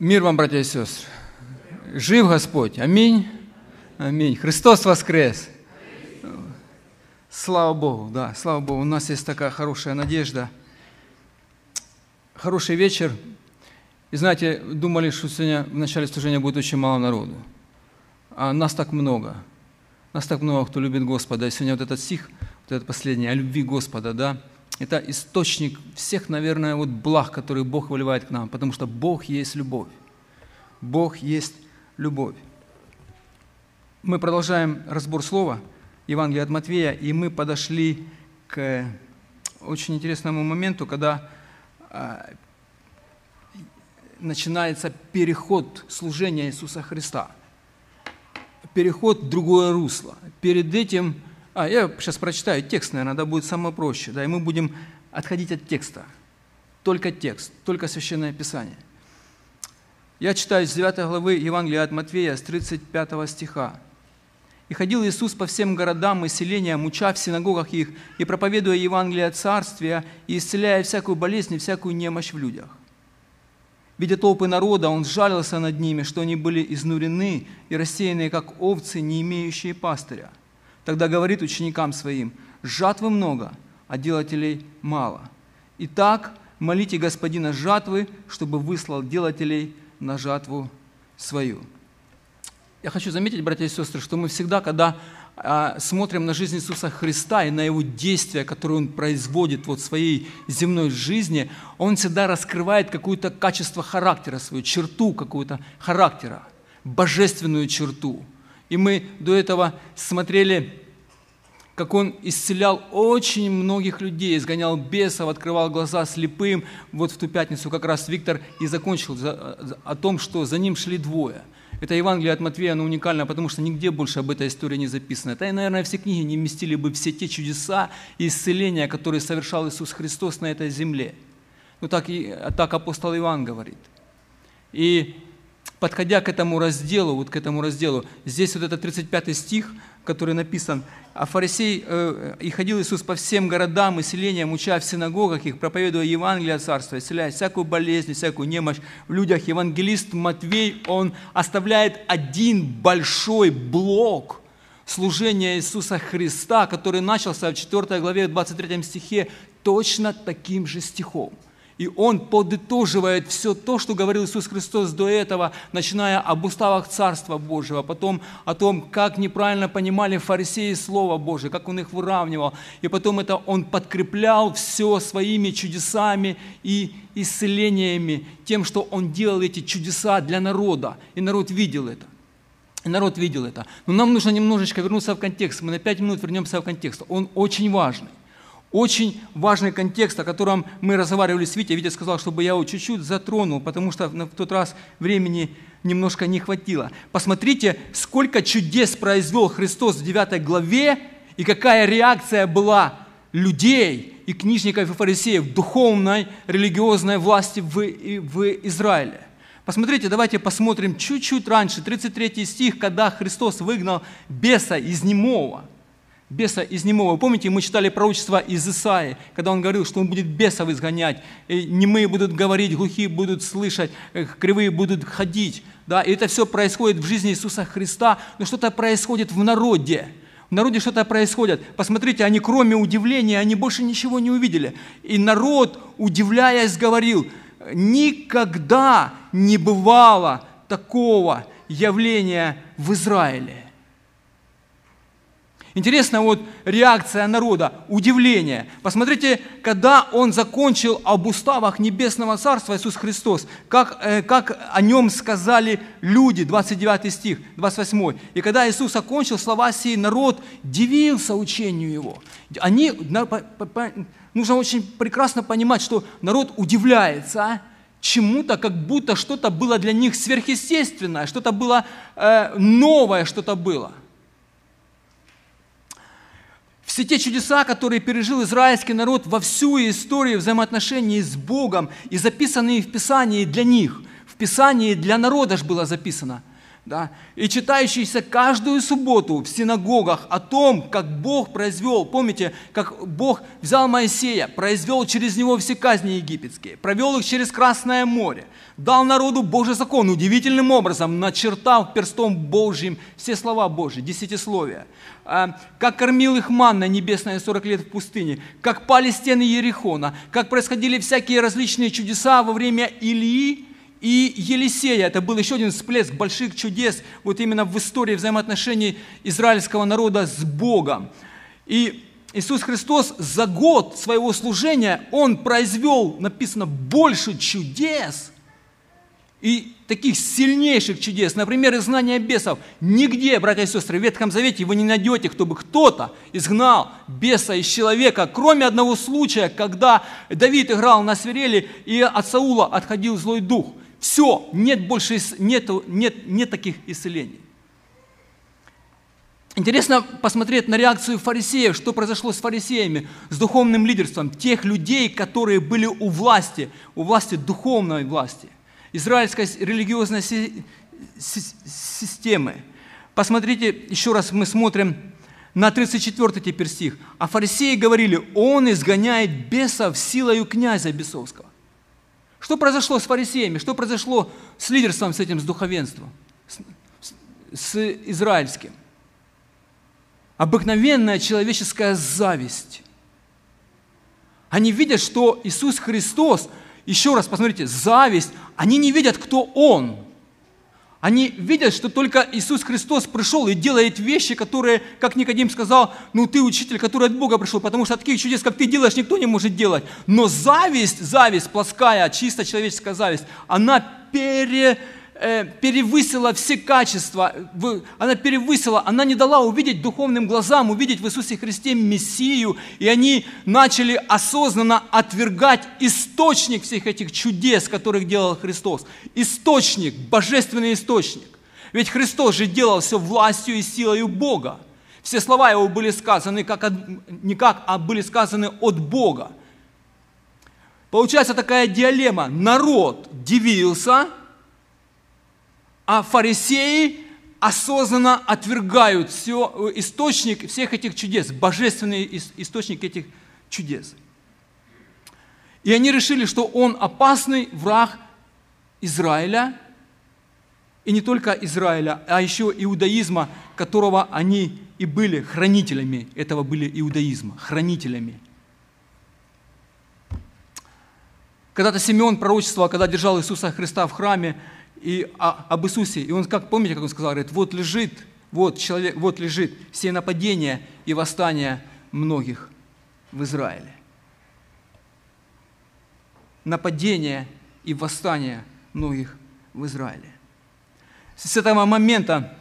Мир вам, братья и сестры. Жив Господь. Аминь. Аминь. Христос воскрес. Слава Богу, да, слава Богу. У нас есть такая хорошая надежда. Хороший вечер. И знаете, думали, что сегодня в начале служения будет очень мало народу. А нас так много. Нас так много, кто любит Господа. И сегодня вот этот стих, вот этот последний, о любви Господа, да, это источник всех, наверное, вот благ, которые Бог выливает к нам, потому что Бог есть любовь. Бог есть любовь. Мы продолжаем разбор слова Евангелия от Матвея, и мы подошли к очень интересному моменту, когда а, начинается переход служения Иисуса Христа. Переход в другое русло. Перед этим а, я сейчас прочитаю текст, наверное, да, будет самое проще. Да, и мы будем отходить от текста. Только текст, только Священное Писание. Я читаю с 9 главы Евангелия от Матвея, с 35 стиха. «И ходил Иисус по всем городам и селениям, уча в синагогах их, и проповедуя Евангелие Царствия, и исцеляя всякую болезнь и всякую немощь в людях. Видя толпы народа, Он жалился над ними, что они были изнурены и рассеянные, как овцы, не имеющие пастыря. Тогда говорит ученикам своим, жатвы много, а делателей мало. Итак, молите Господина жатвы, чтобы выслал делателей на жатву свою. Я хочу заметить, братья и сестры, что мы всегда, когда а, смотрим на жизнь Иисуса Христа и на Его действия, которые Он производит вот в своей земной жизни, Он всегда раскрывает какое-то качество характера, свою черту какую-то характера, божественную черту – и мы до этого смотрели, как он исцелял очень многих людей, изгонял бесов, открывал глаза слепым. Вот в ту пятницу как раз Виктор и закончил о том, что за ним шли двое. Это Евангелие от Матвея, оно уникально, потому что нигде больше об этой истории не записано. Это, наверное, все книги не вместили бы все те чудеса и исцеления, которые совершал Иисус Христос на этой земле. Ну так, и, так апостол Иоанн говорит. И подходя к этому разделу, вот к этому разделу, здесь вот этот 35 стих, который написан, «А фарисей, э, и ходил Иисус по всем городам и селениям, уча в синагогах их, проповедуя Евангелие Царства, исцеляя всякую болезнь, всякую немощь в людях». Евангелист Матвей, он оставляет один большой блок служения Иисуса Христа, который начался в 4 главе 23 стихе точно таким же стихом – и он подытоживает все то, что говорил Иисус Христос до этого, начиная об уставах Царства Божьего, потом о том, как неправильно понимали фарисеи Слово Божие, как он их выравнивал. И потом это он подкреплял все своими чудесами и исцелениями, тем, что он делал эти чудеса для народа. И народ видел это. И народ видел это. Но нам нужно немножечко вернуться в контекст. Мы на пять минут вернемся в контекст. Он очень важный. Очень важный контекст, о котором мы разговаривали с Витей. Витя сказал, чтобы я его чуть-чуть затронул, потому что в тот раз времени немножко не хватило. Посмотрите, сколько чудес произвел Христос в 9 главе, и какая реакция была людей и книжников и фарисеев духовной, религиозной власти в, в Израиле. Посмотрите, давайте посмотрим чуть-чуть раньше, 33 стих, когда Христос выгнал беса из немого – беса из немого. Помните, мы читали пророчество из Исаи, когда он говорил, что он будет бесов изгонять, и немые будут говорить, глухие будут слышать, кривые будут ходить. Да? И это все происходит в жизни Иисуса Христа, но что-то происходит в народе. В народе что-то происходит. Посмотрите, они кроме удивления, они больше ничего не увидели. И народ, удивляясь, говорил, никогда не бывало такого явления в Израиле. Интересная вот реакция народа, удивление. Посмотрите, когда он закончил об уставах Небесного Царства Иисус Христос, как, э, как о нем сказали люди, 29 стих, 28. И когда Иисус окончил слова сей, народ дивился учению Его. Они, нужно очень прекрасно понимать, что народ удивляется, а? чему-то, как будто что-то было для них сверхъестественное, что-то было э, новое, что-то было – все те чудеса, которые пережил израильский народ во всю историю взаимоотношений с Богом и записанные в Писании для них, в Писании для народа же было записано. да, и читающийся каждую субботу в синагогах о том, как Бог произвел, помните, как Бог взял Моисея, произвел через него все казни египетские, провел их через Красное море, дал народу Божий закон, удивительным образом начертав перстом Божьим все слова Божьи, десятисловия, как кормил их манна небесная 40 лет в пустыне, как пали стены Ерихона, как происходили всякие различные чудеса во время Илии, и Елисея. Это был еще один всплеск больших чудес вот именно в истории взаимоотношений израильского народа с Богом. И Иисус Христос за год своего служения, Он произвел, написано, больше чудес и таких сильнейших чудес, например, изгнание бесов. Нигде, братья и сестры, в Ветхом Завете вы не найдете, кто бы кто-то изгнал беса из человека, кроме одного случая, когда Давид играл на свирели, и от Саула отходил злой дух – все, нет больше, нету, нет, нет таких исцелений. Интересно посмотреть на реакцию фарисеев, что произошло с фарисеями, с духовным лидерством тех людей, которые были у власти, у власти духовной власти, израильской религиозной системы. Посмотрите, еще раз мы смотрим на 34 теперь стих. А фарисеи говорили, он изгоняет бесов силою князя бесовского. Что произошло с фарисеями? Что произошло с лидерством, с этим, с духовенством, с, с израильским? Обыкновенная человеческая зависть. Они видят, что Иисус Христос, еще раз посмотрите, зависть, они не видят, кто Он – они видят, что только Иисус Христос пришел и делает вещи, которые, как Никодим сказал, ну ты учитель, который от Бога пришел, потому что таких чудес, как ты делаешь, никто не может делать. Но зависть, зависть плоская, чисто человеческая зависть, она пере, перевысила все качества, она перевысила, она не дала увидеть духовным глазам, увидеть в Иисусе Христе Мессию, и они начали осознанно отвергать источник всех этих чудес, которых делал Христос. Источник, божественный источник. Ведь Христос же делал все властью и силой Бога. Все слова Его были сказаны как от, не как, а были сказаны от Бога. Получается такая диалема. Народ дивился – а фарисеи осознанно отвергают все, э, источник всех этих чудес, божественный источник этих чудес. И они решили, что он опасный враг Израиля, и не только Израиля, а еще иудаизма, которого они и были хранителями, этого были иудаизма, хранителями. Когда-то Симеон пророчествовал, когда держал Иисуса Христа в храме, и а, об Иисусе. И он, как помните, как он сказал, говорит, вот лежит, вот человек, вот лежит все нападения и восстания многих в Израиле. Нападение и восстание многих в Израиле. С этого момента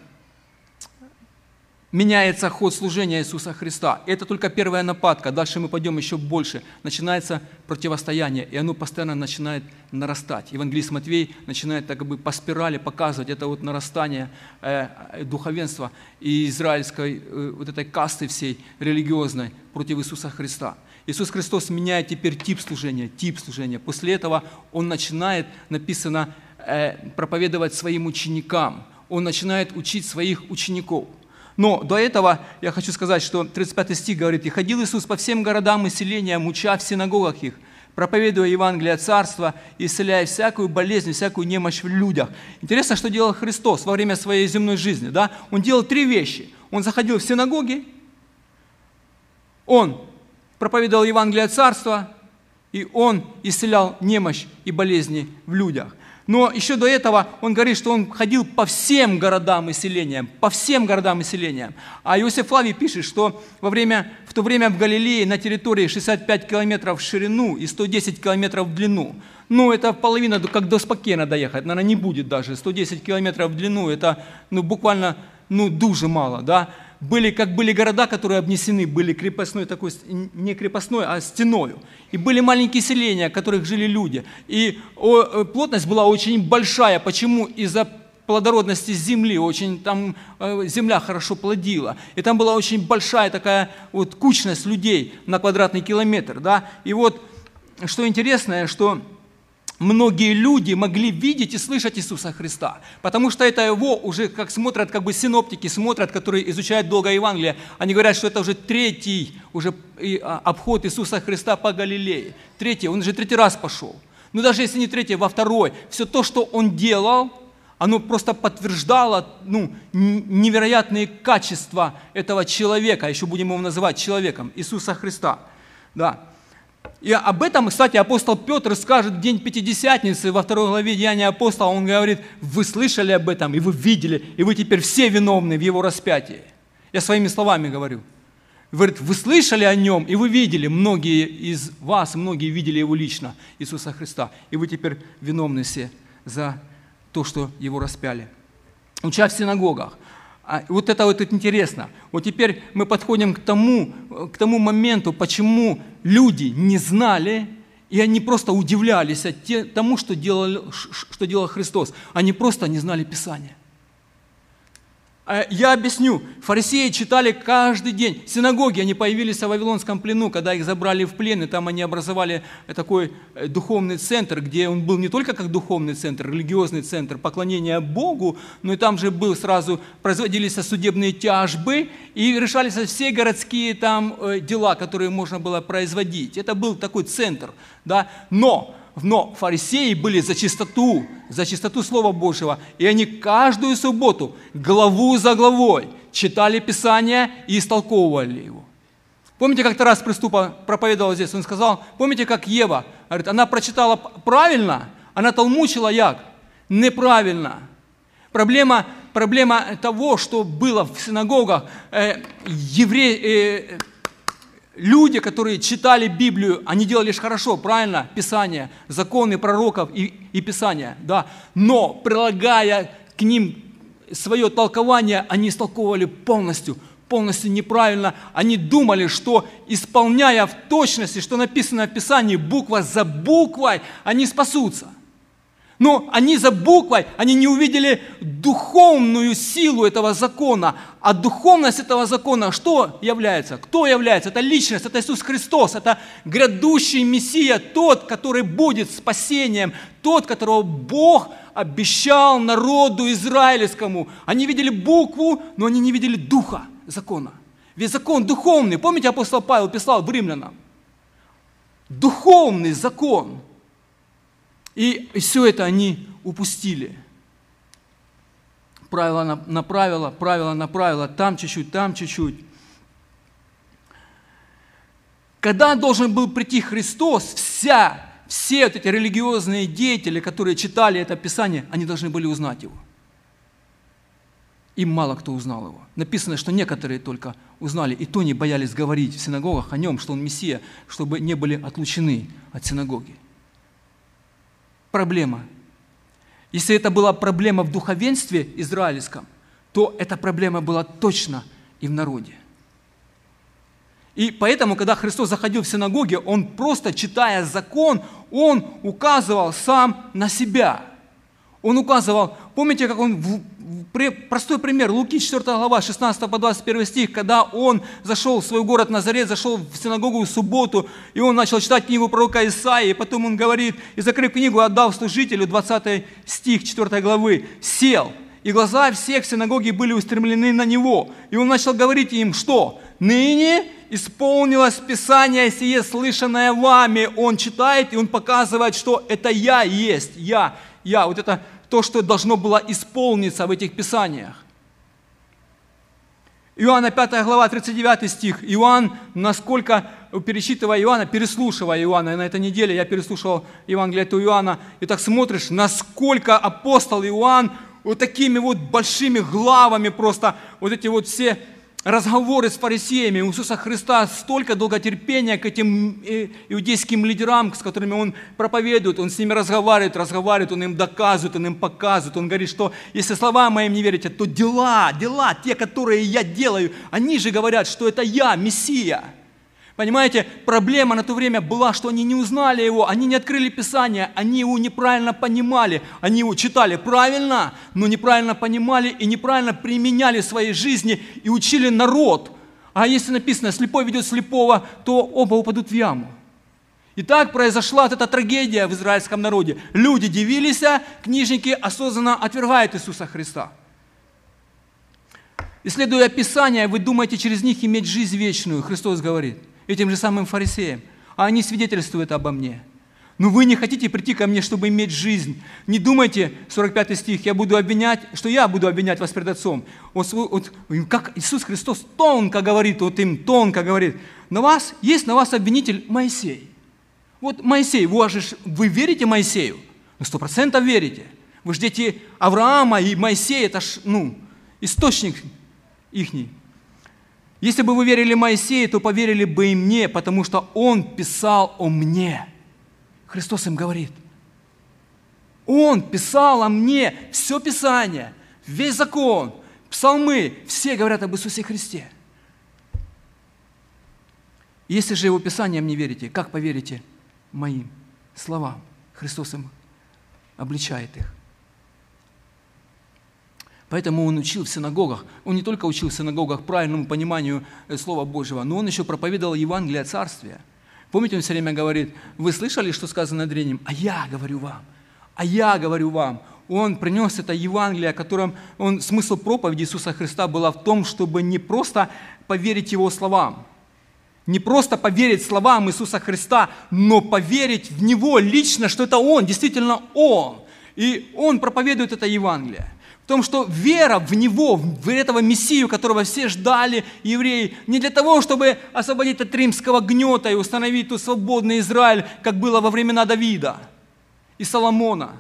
меняется ход служения Иисуса Христа. Это только первая нападка. Дальше мы пойдем еще больше. Начинается противостояние, и оно постоянно начинает нарастать. Евангелист Матвей начинает так как бы по спирали показывать это вот нарастание э, духовенства и израильской э, вот этой касты всей религиозной против Иисуса Христа. Иисус Христос меняет теперь тип служения, тип служения. После этого Он начинает, написано, э, проповедовать своим ученикам. Он начинает учить своих учеников – но до этого я хочу сказать, что 35 стих говорит, «И ходил Иисус по всем городам и селениям, уча в синагогах их, проповедуя Евангелие Царства, исцеляя всякую болезнь, всякую немощь в людях». Интересно, что делал Христос во время своей земной жизни. Да? Он делал три вещи. Он заходил в синагоги, он проповедовал Евангелие Царства, и он исцелял немощь и болезни в людях – но еще до этого он говорит, что он ходил по всем городам и селениям, по всем городам и селениям. А Иосиф Флавий пишет, что во время, в то время в Галилее на территории 65 километров в ширину и 110 километров в длину. Ну, это половина, как до Спокена доехать, наверное, не будет даже. 110 километров в длину, это ну, буквально ну, дуже мало, да были, как были города, которые обнесены, были крепостной такой, не крепостной, а стеною. И были маленькие селения, в которых жили люди. И э, плотность была очень большая. Почему? Из-за плодородности земли, очень там э, земля хорошо плодила. И там была очень большая такая вот кучность людей на квадратный километр. Да? И вот, что интересное, что многие люди могли видеть и слышать Иисуса Христа, потому что это его уже, как смотрят, как бы синоптики смотрят, которые изучают долго Евангелие, они говорят, что это уже третий уже а, обход Иисуса Христа по Галилее. Третий, он уже третий раз пошел. Но даже если не третий, во второй, все то, что он делал, оно просто подтверждало ну, невероятные качества этого человека, а еще будем его называть человеком, Иисуса Христа. Да. И об этом, кстати, апостол Петр скажет в день Пятидесятницы во второй главе Деяния апостола. Он говорит, вы слышали об этом, и вы видели, и вы теперь все виновны в его распятии. Я своими словами говорю. Говорит, вы слышали о нем, и вы видели, многие из вас, многие видели его лично, Иисуса Христа, и вы теперь виновны все за то, что его распяли. Уча в синагогах. А вот это вот интересно. Вот теперь мы подходим к тому, к тому моменту, почему люди не знали, и они просто удивлялись тому, что делал, что делал Христос. Они просто не знали Писания. А я объясню. Фарисеи читали каждый день. Синагоги, они появились в Вавилонском плену, когда их забрали в плен, и там они образовали такой э, духовный центр, где он был не только как духовный центр, религиозный центр поклонения Богу, но и там же был сразу, производились судебные тяжбы, и решались все городские там э, дела, которые можно было производить. Это был такой центр. Да? Но но фарисеи были за чистоту, за чистоту Слова Божьего, и они каждую субботу главу за главой читали Писание и истолковывали его. Помните, как-то раз приступа проповедовал здесь, он сказал, помните, как Ева, говорит, она прочитала правильно, она толмучила як? Неправильно. Проблема, проблема того, что было в синагогах, э, евреи, э, Люди, которые читали Библию, они делали лишь хорошо, правильно, Писание, законы пророков и, и Писание, да. Но, прилагая к ним свое толкование, они истолковывали полностью, полностью неправильно. Они думали, что исполняя в точности, что написано в Писании, буква за буквой, они спасутся. Но они за буквой, они не увидели духовную силу этого закона. А духовность этого закона что является? Кто является? Это личность, это Иисус Христос, это грядущий Мессия, тот, который будет спасением, тот, которого Бог обещал народу израильскому. Они видели букву, но они не видели духа закона. Ведь закон духовный. Помните, апостол Павел писал в римлянам? Духовный закон – и все это они упустили. Правило на, правило, правило на правило, там чуть-чуть, там чуть-чуть. Когда должен был прийти Христос, вся, все вот эти религиозные деятели, которые читали это Писание, они должны были узнать его. И мало кто узнал его. Написано, что некоторые только узнали, и то не боялись говорить в синагогах о нем, что он Мессия, чтобы не были отлучены от синагоги проблема. Если это была проблема в духовенстве израильском, то эта проблема была точно и в народе. И поэтому, когда Христос заходил в синагоги, Он просто, читая закон, Он указывал сам на себя. Он указывал, помните, как Он Простой пример, Луки 4 глава, 16 по 21 стих, когда он зашел в свой город Назарет, зашел в синагогу в субботу, и он начал читать книгу пророка Исаии, и потом он говорит, и закрыв книгу, отдал служителю, 20 стих 4 главы, сел, и глаза всех в синагоге были устремлены на него. И он начал говорить им, что ныне исполнилось Писание сие, слышанное вами. Он читает, и он показывает, что это я есть, я, я. Вот это то, что должно было исполниться в этих Писаниях. Иоанна 5 глава, 39 стих. Иоанн, насколько, пересчитывая Иоанна, переслушивая Иоанна, на этой неделе я переслушал Евангелие от Иоанна, и так смотришь, насколько апостол Иоанн вот такими вот большими главами просто, вот эти вот все разговоры с фарисеями у Иисуса Христа, столько долготерпения к этим э, иудейским лидерам, с которыми Он проповедует, Он с ними разговаривает, разговаривает, Он им доказывает, Он им показывает. Он говорит, что если слова моим не верите, то дела, дела, те, которые я делаю, они же говорят, что это я, Мессия – Понимаете, проблема на то время была, что они не узнали его, они не открыли Писание, они его неправильно понимали, они его читали правильно, но неправильно понимали и неправильно применяли в своей жизни и учили народ. А если написано, слепой ведет слепого, то оба упадут в яму. И так произошла вот эта трагедия в израильском народе. Люди дивились, книжники осознанно отвергают Иисуса Христа. Исследуя Писание, вы думаете через них иметь жизнь вечную, Христос говорит, этим же самым фарисеям. А они свидетельствуют обо мне. Но вы не хотите прийти ко мне, чтобы иметь жизнь. Не думайте, 45 стих, я буду обвинять, что я буду обвинять вас перед Отцом. Вот, вот, как Иисус Христос тонко говорит, вот им тонко говорит, на вас, есть на вас обвинитель Моисей. Вот Моисей, вы, же, вы верите Моисею? На сто процентов верите. Вы же дети Авраама и Моисея, это ж, ну, источник ихний. Если бы вы верили Моисею, то поверили бы и мне, потому что он писал о мне. Христос им говорит. Он писал о мне все Писание, весь закон, псалмы, все говорят об Иисусе Христе. Если же его Писанием не верите, как поверите моим словам. Христос им обличает их. Поэтому он учил в синагогах. Он не только учил в синагогах правильному пониманию э, Слова Божьего, но он еще проповедовал Евангелие Царствия. Помните, он все время говорит, вы слышали, что сказано древним? А я говорю вам, а я говорю вам. Он принес это Евангелие, о котором он, смысл проповеди Иисуса Христа была в том, чтобы не просто поверить Его словам, не просто поверить словам Иисуса Христа, но поверить в Него лично, что это Он, действительно Он. И Он проповедует это Евангелие. В том, что вера в Него, в этого Мессию, которого все ждали евреи, не для того, чтобы освободить от римского гнета и установить тут свободный Израиль, как было во времена Давида и Соломона.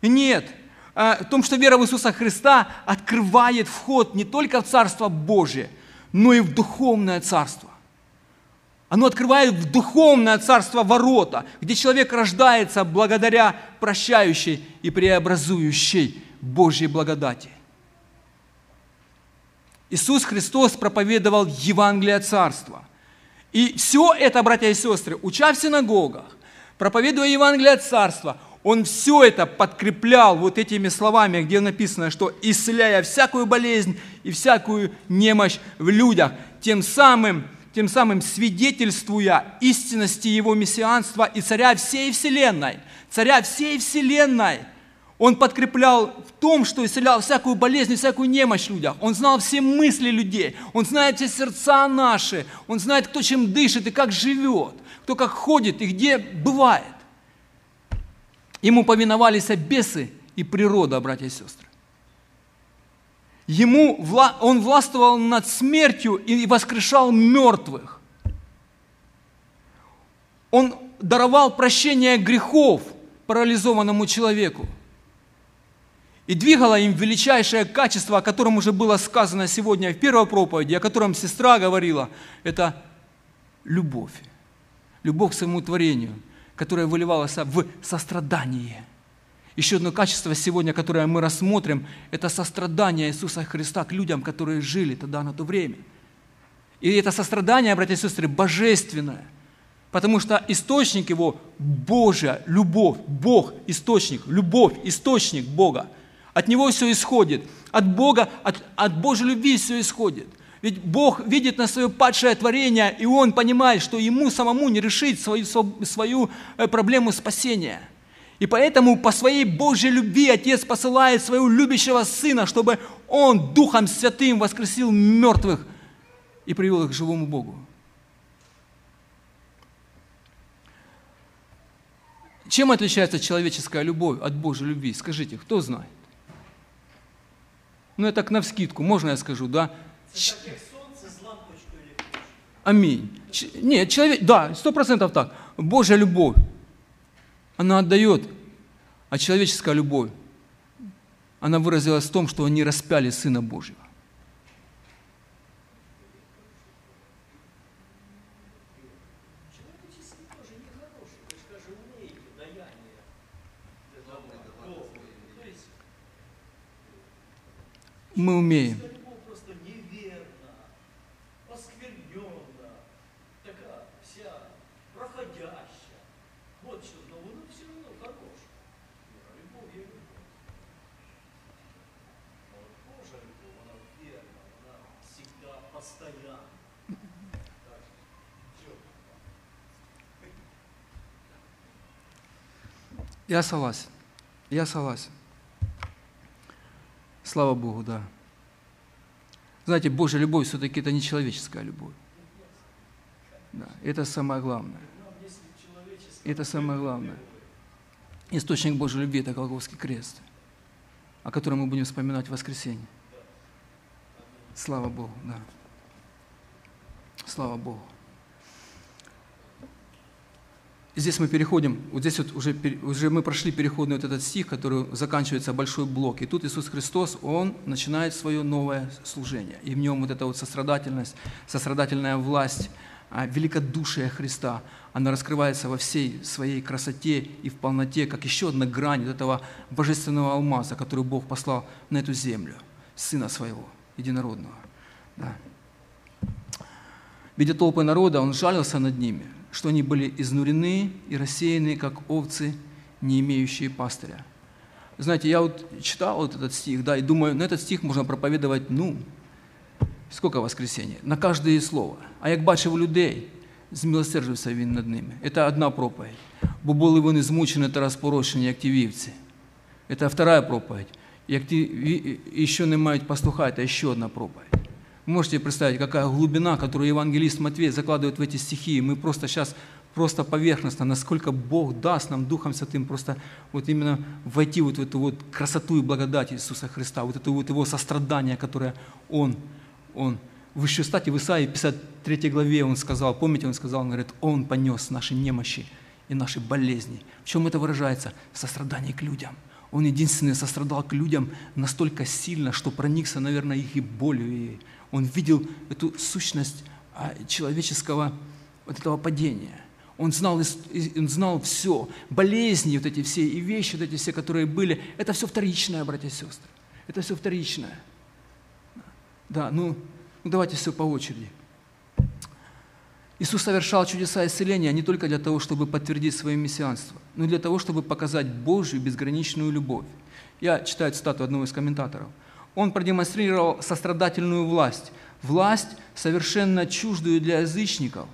Нет, а в том, что вера в Иисуса Христа открывает вход не только в Царство Божие, но и в духовное Царство. Оно открывает в духовное царство ворота, где человек рождается благодаря прощающей и преобразующей Божьей благодати. Иисус Христос проповедовал Евангелие Царства. И все это, братья и сестры, уча в синагогах, проповедуя Евангелие Царства, он все это подкреплял вот этими словами, где написано, что исцеляя всякую болезнь и всякую немощь в людях, тем самым тем самым свидетельствуя истинности Его мессианства и царя всей вселенной. Царя всей вселенной. Он подкреплял в том, что исцелял всякую болезнь всякую немощь в людях. Он знал все мысли людей. Он знает все сердца наши. Он знает, кто чем дышит и как живет. Кто как ходит и где бывает. Ему повиновались бесы и природа, братья и сестры. Ему, он властвовал над смертью и воскрешал мертвых. Он даровал прощение грехов парализованному человеку. И двигало им величайшее качество, о котором уже было сказано сегодня в первой проповеди, о котором сестра говорила, это любовь. Любовь к своему творению, которая выливалась в сострадание – еще одно качество сегодня, которое мы рассмотрим, это сострадание Иисуса Христа к людям, которые жили тогда на то время. И это сострадание, братья и сестры, божественное, потому что источник его – Божья любовь, Бог – источник, любовь – источник Бога. От Него все исходит, от Бога, от, от Божьей любви все исходит. Ведь Бог видит на свое падшее творение, и Он понимает, что Ему самому не решить свою, свою э, проблему спасения – и поэтому по своей Божьей любви Отец посылает своего любящего Сына, чтобы Он Духом Святым воскресил мертвых и привел их к живому Богу. Чем отличается человеческая любовь от Божьей любви? Скажите, кто знает? Ну, я так навскидку, можно я скажу, да? Аминь. Нет, человек, да, сто процентов так. Божья любовь она отдает, а человеческая любовь, она выразилась в том, что они распяли Сына Божьего. мы умеем. Я согласен. Я согласен. Слава Богу, да. Знаете, Божья любовь все-таки это не человеческая любовь. Да, это самое главное. Это самое главное. Источник Божьей любви – это Голговский крест, о котором мы будем вспоминать в воскресенье. Слава Богу, да. Слава Богу. Здесь мы переходим, вот здесь вот уже, уже мы прошли переходный вот этот стих, который заканчивается большой блок. И тут Иисус Христос, Он начинает свое новое служение. И в нем вот эта вот сострадательность, сострадательная власть, а великодушие Христа, она раскрывается во всей своей красоте и в полноте, как еще одна грань вот этого божественного алмаза, который Бог послал на эту землю, Сына Своего, Единородного. Да. Видя толпы народа, Он жалился над ними – что они были изнурены и рассеяны, как овцы, не имеющие пастыря. Знаете, я вот читал вот этот стих, да, и думаю, на этот стих можно проповедовать, ну, сколько воскресенья? На каждое слово. А як бачив людей, змилосердився він над ними. Это одна проповедь. Бо були вони змучені та розпорошені, як ті вівці. Это вторая проповедь. Як ті еще не мають пастуха, это еще одна проповедь. Можете представить, какая глубина, которую евангелист Матвей закладывает в эти стихи. Мы просто сейчас просто поверхностно, насколько Бог даст нам Духом Святым просто вот именно войти вот в эту вот красоту и благодать Иисуса Христа, вот это вот Его сострадание, которое Он, Он. В еще, кстати, в Исаии 53 главе Он сказал, помните, Он сказал, Он говорит, Он понес наши немощи и наши болезни. В чем это выражается? Сострадание к людям. Он единственный сострадал к людям настолько сильно, что проникся, наверное, их и болью, и он видел эту сущность а, человеческого вот этого падения. Он знал, он знал все, болезни вот эти все и вещи вот эти все, которые были, это все вторичное, братья и сестры. Это все вторичное. Да, ну, ну давайте все по очереди. Иисус совершал чудеса исцеления не только для того, чтобы подтвердить свое мессианство, но и для того, чтобы показать Божью безграничную любовь. Я читаю цитату одного из комментаторов – он продемонстрировал сострадательную власть, власть, совершенно чуждую для язычников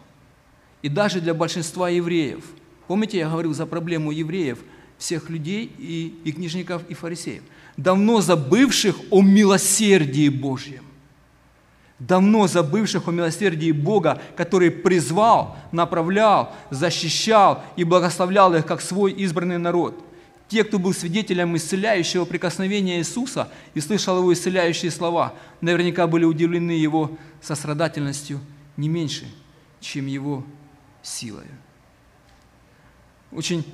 и даже для большинства евреев. Помните, я говорил за проблему евреев, всех людей и, и книжников, и фарисеев, давно забывших о милосердии Божьем. Давно забывших о милосердии Бога, который призвал, направлял, защищал и благословлял их как свой избранный народ – те, кто был свидетелем исцеляющего прикосновения Иисуса и слышал его исцеляющие слова, наверняка были удивлены его сострадательностью не меньше, чем его силой. Очень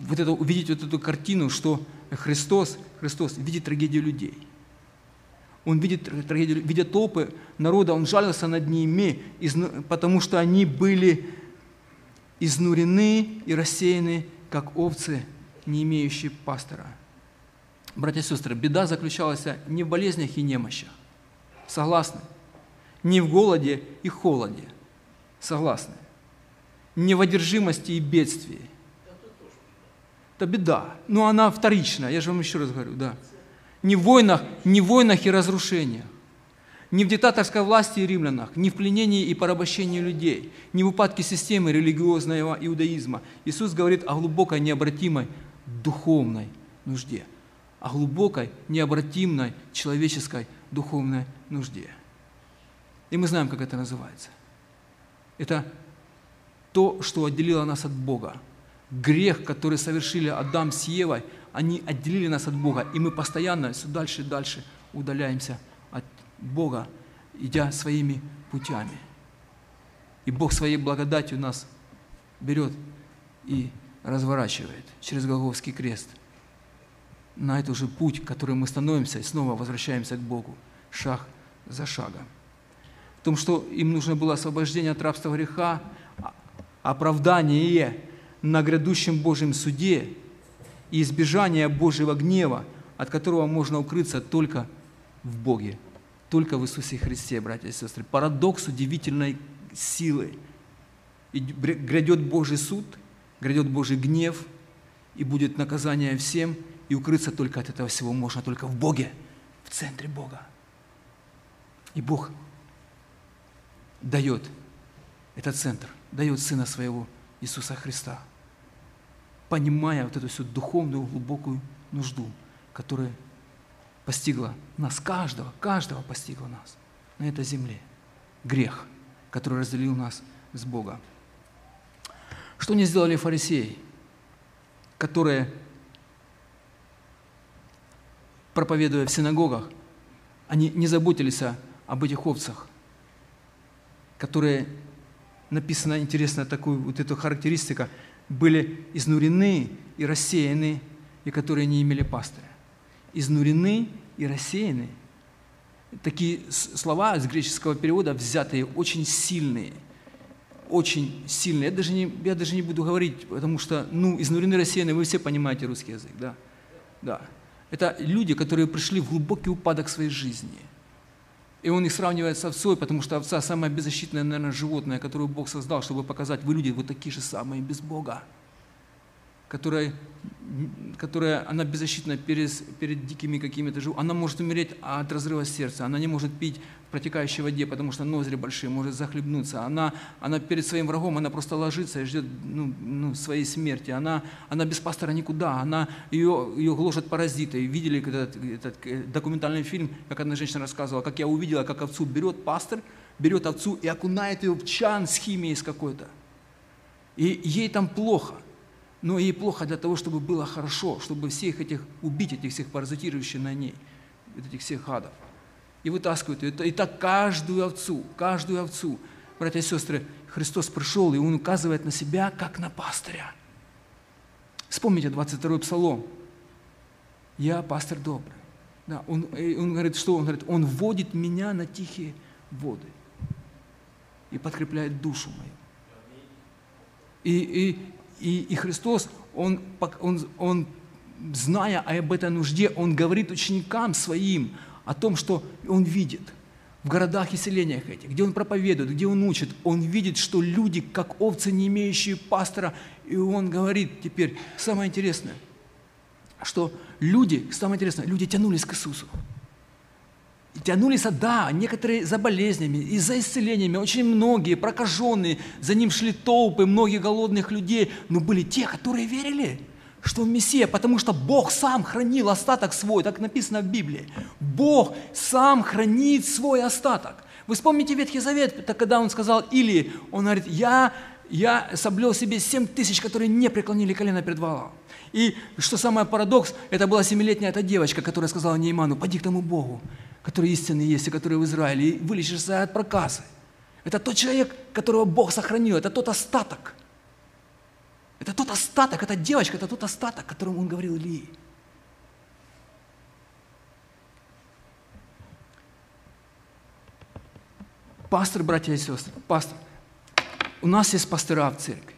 вот это, увидеть вот эту картину, что Христос, Христос видит трагедию людей. Он видит трагедию, видя толпы народа, он жалился над ними, потому что они были изнурены и рассеяны как овцы, не имеющие пастора. Братья и сестры, беда заключалась не в болезнях и немощах. Согласны? Не в голоде и холоде. Согласны? Не в одержимости и бедствии. Это беда. Но она вторичная, я же вам еще раз говорю, да. Не в войнах, не в войнах и разрушениях не в диктаторской власти римлянах, не в пленении и порабощении людей, не в упадке системы религиозного иудаизма. Иисус говорит о глубокой, необратимой духовной нужде, о глубокой, необратимой человеческой духовной нужде. И мы знаем, как это называется. Это то, что отделило нас от Бога. Грех, который совершили Адам с Евой, они отделили нас от Бога, и мы постоянно все дальше и дальше удаляемся Бога, идя своими путями. И Бог своей благодатью нас берет и разворачивает через Голговский крест на этот же путь, который мы становимся и снова возвращаемся к Богу, шаг за шагом. В том, что им нужно было освобождение от рабства греха, оправдание на грядущем Божьем суде и избежание Божьего гнева, от которого можно укрыться только в Боге только в Иисусе Христе, братья и сестры. Парадокс удивительной силы. И грядет Божий суд, грядет Божий гнев, и будет наказание всем, и укрыться только от этого всего можно только в Боге, в центре Бога. И Бог дает этот центр, дает Сына Своего Иисуса Христа. понимая вот эту всю духовную глубокую нужду, которая постигла нас, каждого, каждого постигла нас на этой земле. Грех, который разделил нас с Богом. Что не сделали фарисеи, которые, проповедуя в синагогах, они не заботились об этих овцах, которые, написано интересно такую вот эту характеристика, были изнурены и рассеяны, и которые не имели пастыря. Изнурены и рассеяны. Такие слова из греческого перевода взятые, очень сильные. Очень сильные. Я даже не, я даже не буду говорить, потому что, ну, изнурены, рассеяны, вы все понимаете русский язык, да? Да. Это люди, которые пришли в глубокий упадок своей жизни. И он их сравнивает с овцой, потому что овца самое беззащитное, наверное, животное, которое Бог создал, чтобы показать, вы люди вот такие же самые, без Бога которая, которая она беззащитна перед, перед дикими какими-то животными. Она может умереть от разрыва сердца, она не может пить в протекающей воде, потому что ноздри большие, может захлебнуться. Она, она перед своим врагом, она просто ложится и ждет ну, ну, своей смерти. Она, она без пастора никуда, она, ее, ее гложат паразиты. Видели этот, этот э, документальный фильм, как одна женщина рассказывала, как я увидела, как овцу берет пастор, берет овцу и окунает ее в чан с химией с какой-то. И ей там плохо – но ей плохо для того, чтобы было хорошо, чтобы всех этих, убить этих всех паразитирующих на ней, этих всех адов. И вытаскивают ее. И так каждую овцу, каждую овцу. Братья и сестры, Христос пришел, и Он указывает на себя, как на пастыря. Вспомните 22-й псалом. «Я пастырь добрый». Да, он, он говорит, что он говорит? Он вводит меня на тихие воды и подкрепляет душу мою. И, и, и, и Христос, он, он, он, зная об этой нужде, Он говорит ученикам своим о том, что Он видит в городах и селениях этих, где Он проповедует, где Он учит. Он видит, что люди, как овцы, не имеющие пастора, и Он говорит теперь, самое интересное, что люди, самое интересное, люди тянулись к Иисусу тянулись, да, некоторые за болезнями и за исцелениями, очень многие прокаженные, за ним шли толпы многих голодных людей, но были те, которые верили, что он Мессия, потому что Бог сам хранил остаток свой, так написано в Библии. Бог сам хранит свой остаток. Вы вспомните Ветхий Завет, когда он сказал Или, он говорит, я, я соблел себе семь тысяч, которые не преклонили колено перед Валом. И что самое парадокс, это была семилетняя эта девочка, которая сказала Нейману, пойди к тому Богу который истинный есть и который в Израиле, и вылечишься от проказы. Это тот человек, которого Бог сохранил, это тот остаток. Это тот остаток, эта девочка, это тот остаток, о котором он говорил Илии. Пастор, братья и сестры, пастор, у нас есть пастыра в церкви.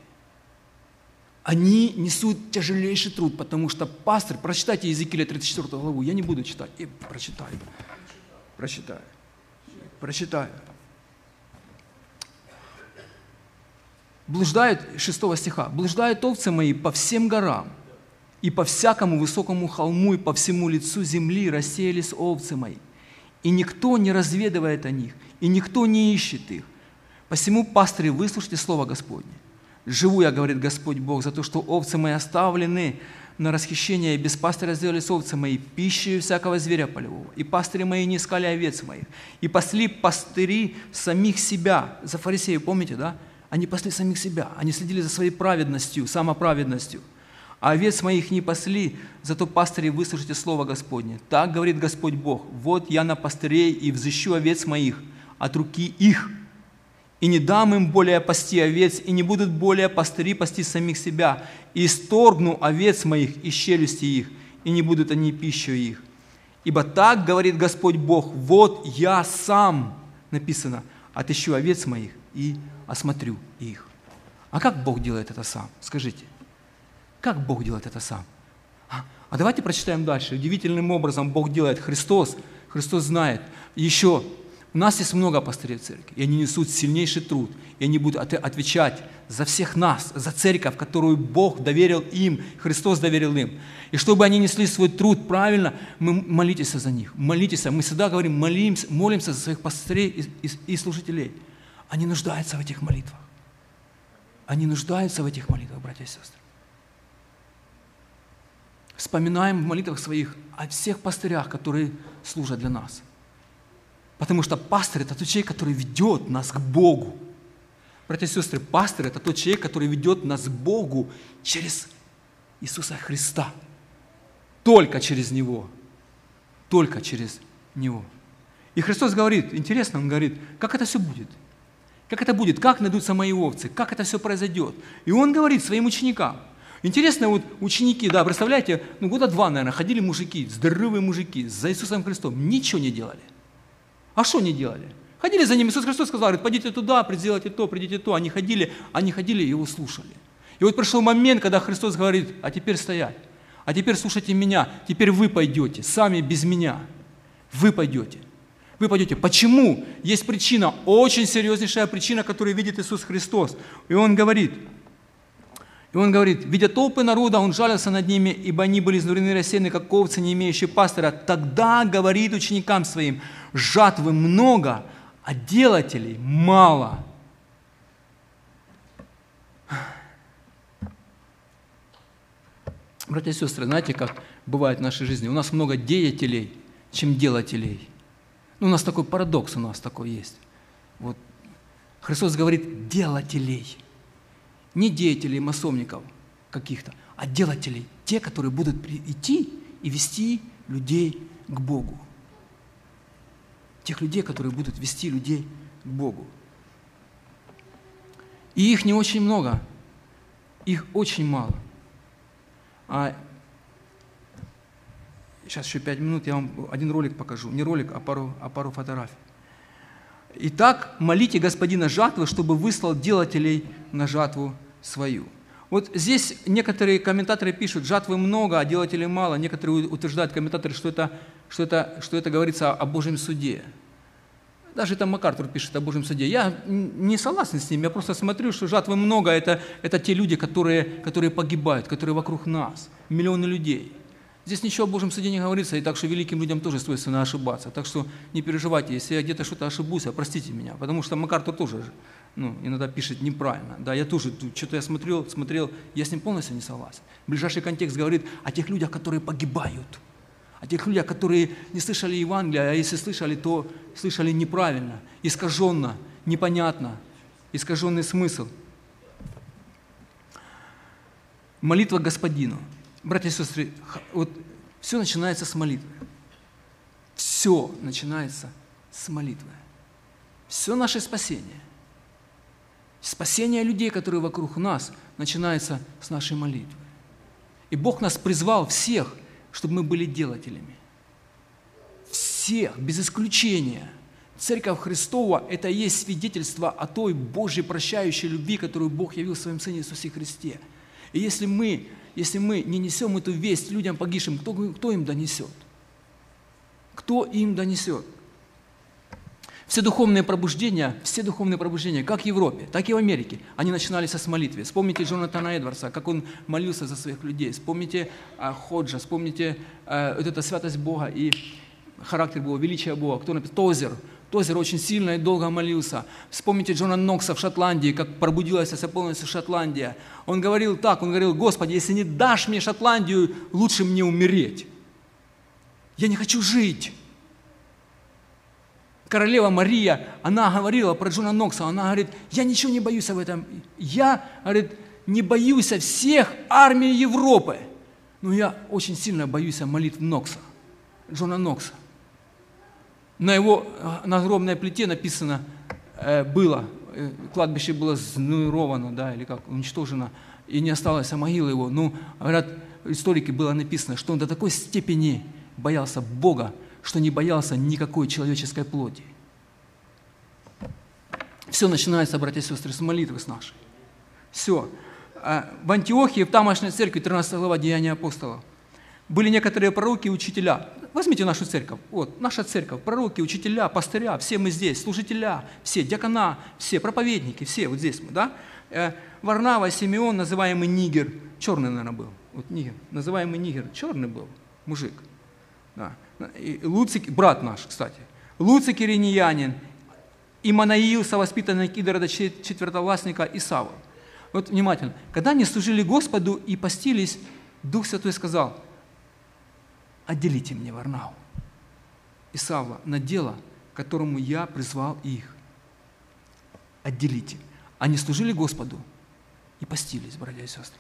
Они несут тяжелейший труд, потому что пастор, прочитайте Иезекииля 34 главу, я не буду читать, и прочитаю. Прочитаю. Прочитаю. Блуждают, 6 стиха, блуждают овцы мои по всем горам, и по всякому высокому холму, и по всему лицу земли рассеялись овцы мои. И никто не разведывает о них, и никто не ищет их. Посему, пастыри, выслушайте слово Господне. Живу я, говорит Господь Бог, за то, что овцы мои оставлены на расхищение, и без пастыря сделали овцы мои, пищей всякого зверя полевого. И пастыри мои не искали овец моих. И пасли пастыри самих себя. За фарисеев, помните, да? Они пасли самих себя. Они следили за своей праведностью, самоправедностью. А овец моих не пасли, зато пастыри выслушайте слово Господне. Так говорит Господь Бог. Вот я на пастырей и взыщу овец моих от руки их – и не дам им более пасти овец, и не будут более пастыри пасти самих себя, и исторгну овец моих из челюсти их, и не будут они пищей их. Ибо так говорит Господь Бог, вот я сам, написано, отыщу овец моих и осмотрю их. А как Бог делает это сам? Скажите, как Бог делает это сам? А, а давайте прочитаем дальше. Удивительным образом Бог делает Христос. Христос знает. Еще у нас есть много пастырей в церкви, и они несут сильнейший труд, и они будут отвечать за всех нас, за церковь, которую Бог доверил им, Христос доверил им. И чтобы они несли свой труд правильно, мы молитесь за них, молитесь. Мы всегда говорим, молимся, молимся за своих пастырей и, и, и служителей. Они нуждаются в этих молитвах. Они нуждаются в этих молитвах, братья и сестры. вспоминаем в молитвах своих о всех пастырях, которые служат для нас. Потому что пастырь – это тот человек, который ведет нас к Богу. Братья и сестры, пастырь – это тот человек, который ведет нас к Богу через Иисуса Христа. Только через Него. Только через Него. И Христос говорит, интересно, Он говорит, как это все будет? Как это будет? Как найдутся мои овцы? Как это все произойдет? И Он говорит своим ученикам. Интересно, вот ученики, да, представляете, ну года два, наверное, ходили мужики, здоровые мужики, за Иисусом Христом, ничего не делали. А что не делали? Ходили за ним, Иисус Христос сказал, говорит, пойдите туда, сделайте то, придите то. Они ходили, они ходили и его слушали. И вот пришел момент, когда Христос говорит, а теперь стоять, а теперь слушайте меня, теперь вы пойдете, сами без меня. Вы пойдете. Вы пойдете. Почему? Есть причина, очень серьезнейшая причина, которую видит Иисус Христос. И Он говорит, и он говорит, видя толпы народа, он жалился над ними, ибо они были изнурены рассеяны, как овцы, не имеющие пастора. Тогда говорит ученикам своим, жатвы много, а делателей мало. Братья и сестры, знаете, как бывает в нашей жизни? У нас много деятелей, чем делателей. Ну, у нас такой парадокс у нас такой есть. Вот. Христос говорит делателей. Не деятелей масонников каких-то, а делателей, те, которые будут идти и вести людей к Богу тех людей, которые будут вести людей к Богу. И их не очень много, их очень мало. А сейчас еще пять минут, я вам один ролик покажу. Не ролик, а пару, а пару фотографий. Итак, молите Господина жатвы, чтобы выслал делателей на жатву свою. Вот здесь некоторые комментаторы пишут, жатвы много, а делателей мало. Некоторые утверждают, комментаторы, что это что это, что это говорится о Божьем суде. Даже там МакАртур пишет о Божьем суде. Я не согласен с ним, я просто смотрю, что жатвы много, это, это те люди, которые, которые погибают, которые вокруг нас, миллионы людей. Здесь ничего о Божьем суде не говорится, и так что великим людям тоже свойственно ошибаться. Так что не переживайте, если я где-то что-то ошибусь, а простите меня, потому что МакАртур тоже ну, иногда пишет неправильно. Да, я тоже, что-то я смотрел, смотрел, я с ним полностью не согласен. Ближайший контекст говорит о тех людях, которые погибают – о тех людях, которые не слышали Евангелия, а если слышали, то слышали неправильно, искаженно, непонятно, искаженный смысл. Молитва Господину. Братья и сестры, вот все начинается с молитвы. Все начинается с молитвы. Все наше спасение. Спасение людей, которые вокруг нас, начинается с нашей молитвы. И Бог нас призвал всех чтобы мы были делателями. Всех, без исключения. Церковь Христова – это и есть свидетельство о той Божьей прощающей любви, которую Бог явил в Своем Сыне Иисусе Христе. И если мы, если мы не несем эту весть людям погибшим, кто, кто им донесет? Кто им донесет? Все духовные пробуждения, все духовные пробуждения, как в Европе, так и в Америке, они начинались с молитвы. Вспомните Джонатана Эдвардса, как он молился за своих людей. Вспомните а, Ходжа, вспомните а, вот эта святость Бога и характер Бога, величие Бога. Кто написал? Тозер. Тозер очень сильно и долго молился. Вспомните Джона Нокса в Шотландии, как пробудилась вся полностью Шотландия. Он говорил так, он говорил, Господи, если не дашь мне Шотландию, лучше мне умереть. Я не хочу жить королева Мария, она говорила про Джона Нокса, она говорит, я ничего не боюсь об этом. Я, говорит, не боюсь всех армий Европы, но я очень сильно боюсь молитв Нокса, Джона Нокса. На его на огромной плите написано э, было, э, кладбище было знуировано, да, или как, уничтожено, и не осталось могилы его. Ну, говорят, историки было написано, что он до такой степени боялся Бога, что не боялся никакой человеческой плоти. Все начинается, братья и сестры, с молитвы с нашей. Все. А в Антиохии, в тамошней церкви, 13 глава Деяния апостолов, были некоторые пророки и учителя. Возьмите нашу церковь. Вот, наша церковь, пророки, учителя, пастыря, все мы здесь, служителя, все, диакона, все, проповедники, все вот здесь мы, да? Э, Варнава, Симеон, называемый Нигер, черный, наверное, был. Вот Нигер, называемый Нигер, черный был мужик. Да. И Луцик, брат наш, кстати, Луцик Ириньянин, и Манаил, совоспитанный Кидрода, четвертовластника Исава. Вот внимательно. Когда они служили Господу и постились, Дух Святой сказал, отделите мне Варнау и Савла на дело, которому я призвал их. Отделите. Они служили Господу и постились, братья и сестры.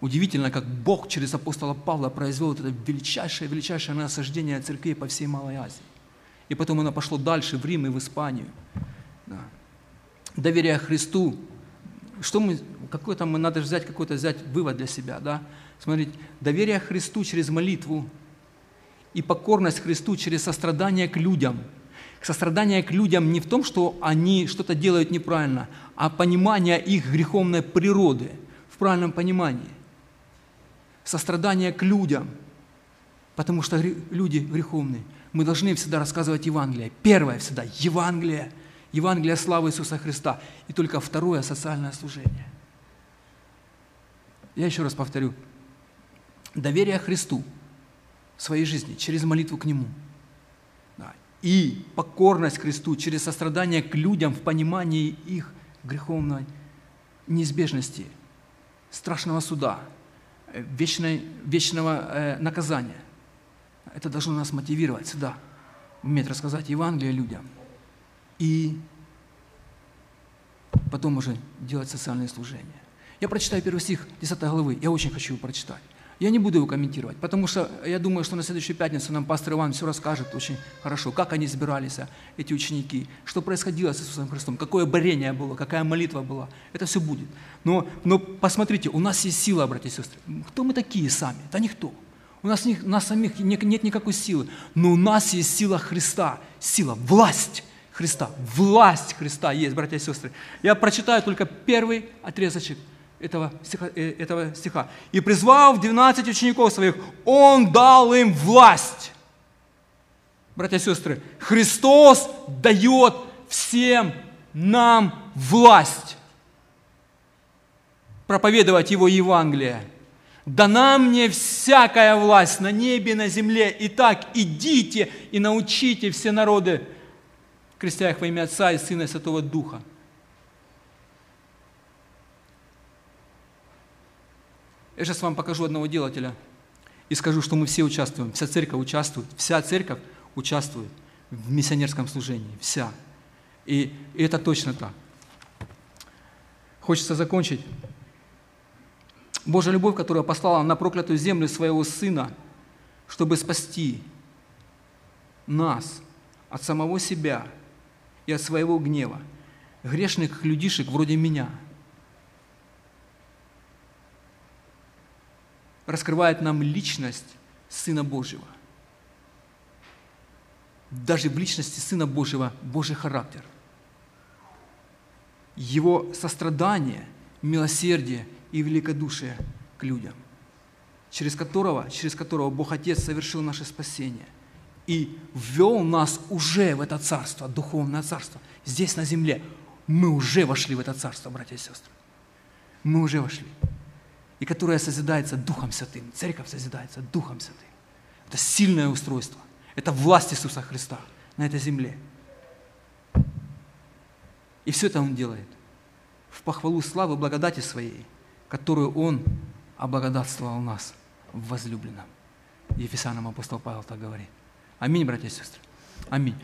Удивительно, как Бог через апостола Павла произвел это величайшее, величайшее насаждение церквей по всей Малой Азии. И потом оно пошло дальше, в Рим и в Испанию. Да. Доверие Христу. Что мы, какой там, надо взять какой-то взять вывод для себя, да? Смотрите, доверие Христу через молитву и покорность Христу через сострадание к людям. Сострадание к людям не в том, что они что-то делают неправильно, а понимание их греховной природы в правильном понимании – сострадание к людям, потому что люди греховные. Мы должны всегда рассказывать Евангелие. Первое всегда – Евангелие. Евангелие славы Иисуса Христа. И только второе – социальное служение. Я еще раз повторю. Доверие Христу своей жизни через молитву к Нему. И покорность Христу через сострадание к людям в понимании их греховной неизбежности, страшного суда – вечной, вечного э, наказания. Это должно нас мотивировать всегда, уметь рассказать Евангелие людям. И потом уже делать социальные служения. Я прочитаю первый стих 10 главы, я очень хочу его прочитать. Я не буду его комментировать, потому что я думаю, что на следующую пятницу нам пастор Иван все расскажет очень хорошо, как они собирались, а, эти ученики, что происходило с Иисусом Христом, какое борение было, какая молитва была. Это все будет. Но, но посмотрите, у нас есть сила, братья и сестры. Кто мы такие сами? Да никто. У нас, у нас самих нет никакой силы. Но у нас есть сила Христа, сила, власть Христа. Власть Христа есть, братья и сестры. Я прочитаю только первый отрезочек – этого стиха, э, этого стиха. «И призвав 12 учеников своих, Он дал им власть». Братья и сестры, Христос дает всем нам власть проповедовать Его Евангелие. Дана мне всякая власть на небе на земле. Итак, идите и научите все народы, крестя их во имя Отца и Сына и Святого Духа – Я сейчас вам покажу одного делателя и скажу, что мы все участвуем, вся церковь участвует, вся церковь участвует в миссионерском служении, вся. И, и это точно так. Хочется закончить. Божья любовь, которая послала на проклятую землю своего Сына, чтобы спасти нас от самого себя и от своего гнева, грешных людишек вроде меня – раскрывает нам личность Сына Божьего. Даже в личности Сына Божьего Божий характер. Его сострадание, милосердие и великодушие к людям, через которого, через которого Бог Отец совершил наше спасение и ввел нас уже в это царство, духовное царство, здесь на земле. Мы уже вошли в это царство, братья и сестры. Мы уже вошли и которая созидается Духом Святым. Церковь созидается Духом Святым. Это сильное устройство. Это власть Иисуса Христа на этой земле. И все это Он делает в похвалу славы благодати Своей, которую Он облагодатствовал нас в возлюбленном. Ефесянам апостол Павел так говорит. Аминь, братья и сестры. Аминь.